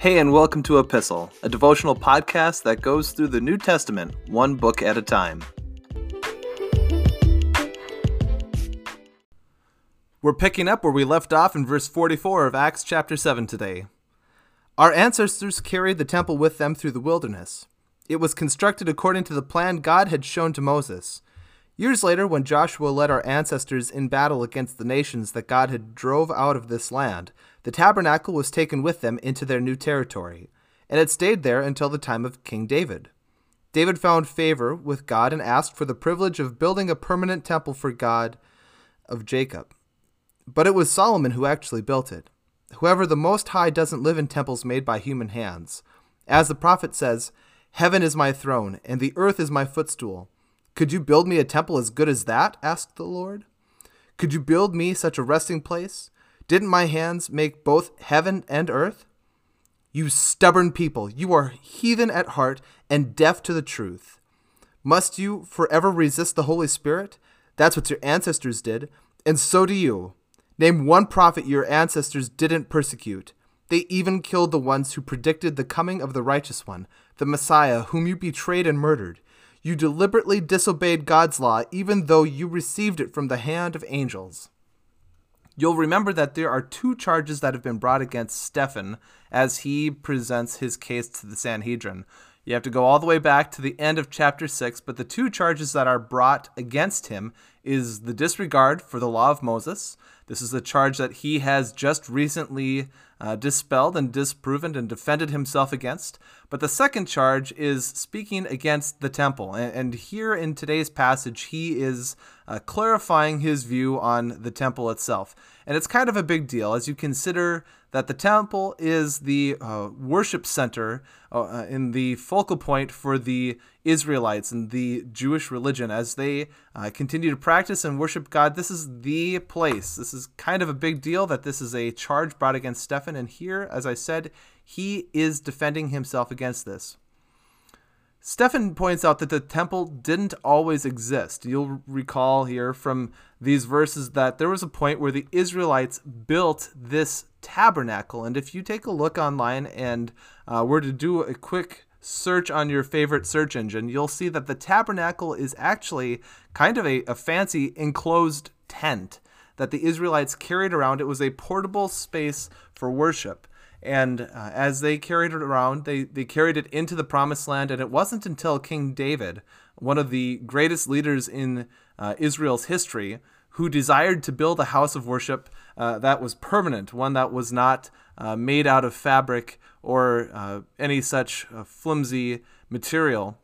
Hey, and welcome to Epistle, a devotional podcast that goes through the New Testament one book at a time. We're picking up where we left off in verse 44 of Acts chapter 7 today. Our ancestors carried the temple with them through the wilderness. It was constructed according to the plan God had shown to Moses. Years later, when Joshua led our ancestors in battle against the nations that God had drove out of this land, the tabernacle was taken with them into their new territory, and it stayed there until the time of King David. David found favor with God and asked for the privilege of building a permanent temple for God of Jacob. But it was Solomon who actually built it. However, the Most High doesn't live in temples made by human hands. As the prophet says, Heaven is my throne, and the earth is my footstool. Could you build me a temple as good as that? asked the Lord. Could you build me such a resting place? Didn't my hands make both heaven and earth? You stubborn people, you are heathen at heart and deaf to the truth. Must you forever resist the Holy Spirit? That's what your ancestors did, and so do you. Name one prophet your ancestors didn't persecute. They even killed the ones who predicted the coming of the righteous one, the Messiah, whom you betrayed and murdered. You deliberately disobeyed God's law, even though you received it from the hand of angels. You'll remember that there are two charges that have been brought against Stephen as he presents his case to the Sanhedrin. You have to go all the way back to the end of chapter 6, but the two charges that are brought against him is the disregard for the law of Moses. This is a charge that he has just recently uh, dispelled and disproven and defended himself against. But the second charge is speaking against the temple. And, and here in today's passage, he is uh, clarifying his view on the temple itself. And it's kind of a big deal as you consider that the temple is the uh, worship center uh, uh, in the focal point for the Israelites and the Jewish religion as they uh, continue to practice and worship God. This is the place. This is kind of a big deal that this is a charge brought against Stephen. And here, as I said, he is defending himself against this. Stephen points out that the temple didn't always exist. You'll recall here from these verses that there was a point where the Israelites built this tabernacle. And if you take a look online and uh, were to do a quick search on your favorite search engine, you'll see that the tabernacle is actually kind of a, a fancy enclosed tent that the Israelites carried around. It was a portable space for worship. And uh, as they carried it around, they, they carried it into the promised land. And it wasn't until King David, one of the greatest leaders in uh, Israel's history, who desired to build a house of worship uh, that was permanent, one that was not uh, made out of fabric or uh, any such uh, flimsy material.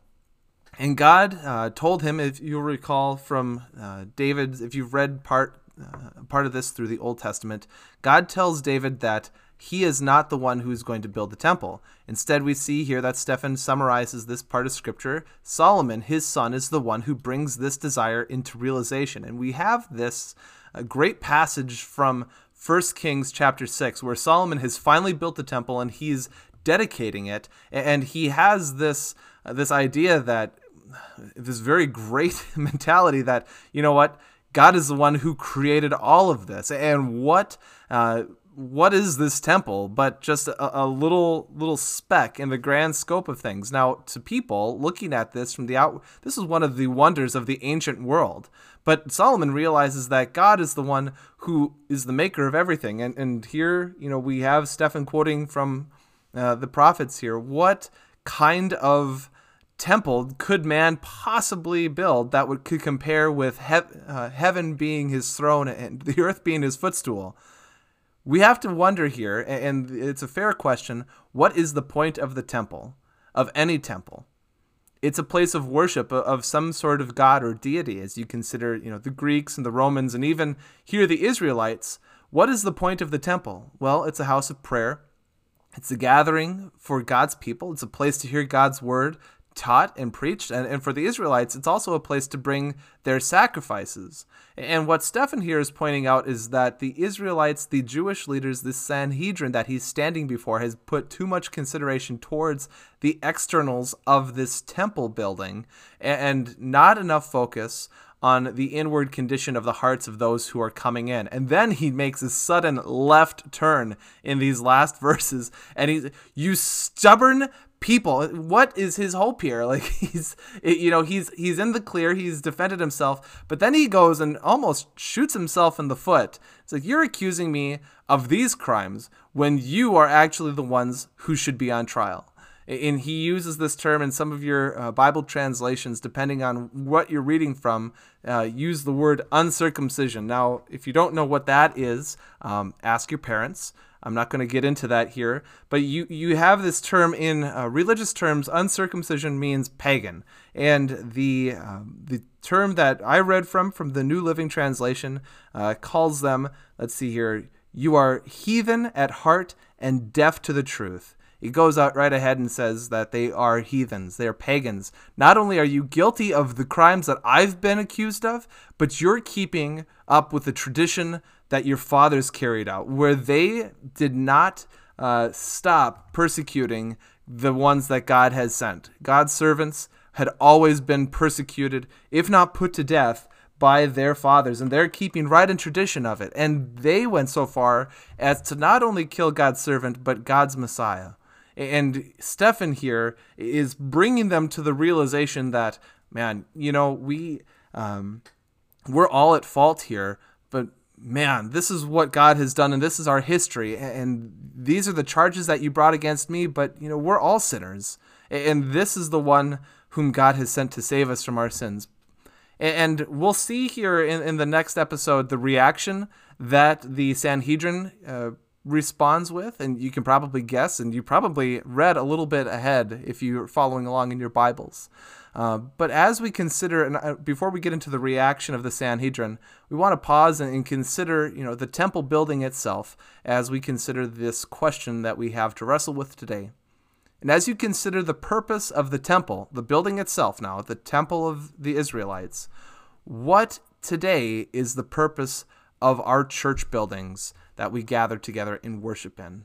And God told him, if you recall from David, if you've read part part of this through the Old Testament, God tells David that he is not the one who is going to build the temple. Instead, we see here that Stephen summarizes this part of scripture. Solomon, his son, is the one who brings this desire into realization. And we have this uh, great passage from 1 Kings chapter 6 where Solomon has finally built the temple and he's dedicating it. And he has this uh, this idea that this very great mentality that you know what? God is the one who created all of this. And what uh, what is this temple but just a, a, little little speck in the grand scope of things? Now to people looking at this from the out this is one of the wonders of the ancient world. But solomon realizes that god is the one who is the maker of everything. And and here you know we have stephen quoting from uh, the prophets here. What kind of temple could man possibly build that would could compare with uh, heaven being his throne and the earth being his footstool we have to wonder here, and it's a fair question what is the point of the temple, of any temple? It's a place of worship of some sort of god or deity, as you consider, you know, the Greeks and the Romans, and even here the Israelites. What is the point of the temple? Well, it's a house of prayer. It's a gathering for God's people. It's a place to hear God's word, taught and preached. And, and for the Israelites, it's also a place to bring their sacrifices. And what Stephen here is pointing out is that the Israelites, the Jewish leaders, the Sanhedrin that he's standing before, has put too much consideration towards the externals of this temple building and not enough focus on the inward condition of the hearts of those who are coming in. And then he makes a sudden left turn in these last verses and he's you stubborn people what is his hope here like he's you know he's he's in the clear he's defended himself but then he goes and almost shoots himself in the foot it's like you're accusing me of these crimes when you are actually the ones who should be on trial and he uses this term in some of your uh, Bible translations, depending on what you're reading from. Uh, use the word uncircumcision. Now, if you don't know what that is, um, ask your parents. I'm not going to get into that here, but you you have this term in uh, religious terms. Uncircumcision means pagan, and the um, the term that I read from from the New Living Translation uh, calls them. Let's see here. You are heathen at heart and deaf to the truth. It goes out right ahead and says that they are heathens, they are pagans. Not only are you guilty of the crimes that I've been accused of, but you're keeping up with the tradition that your fathers carried out, where they did not uh, stop persecuting the ones that God has sent. God's servants had always been persecuted, if not put to death, by their fathers, and they're keeping right in tradition of it. And they went so far as to not only kill God's servant, but God's Messiah. And Stephen here is bringing them to the realization that, man, you know, we um, we're all at fault here, man, this is what God has done, and this is our history, and these are the charges that you brought against me. But you know, we're all sinners, and this is the one whom God has sent to save us from our sins. And we'll see here in, in the next episode the reaction that the Sanhedrin uh, responds with, and you can probably guess, and you probably read a little bit ahead if you're following along in your Bibles. Uh, but as we consider, and uh, before we get into the reaction of the Sanhedrin, we want to pause and, and consider, you know, the temple building itself as we consider this question that we have to wrestle with today. And as you consider the purpose of the temple, the building itself now, the temple of the Israelites, what today is the purpose of our church buildings that we gather together in worship in.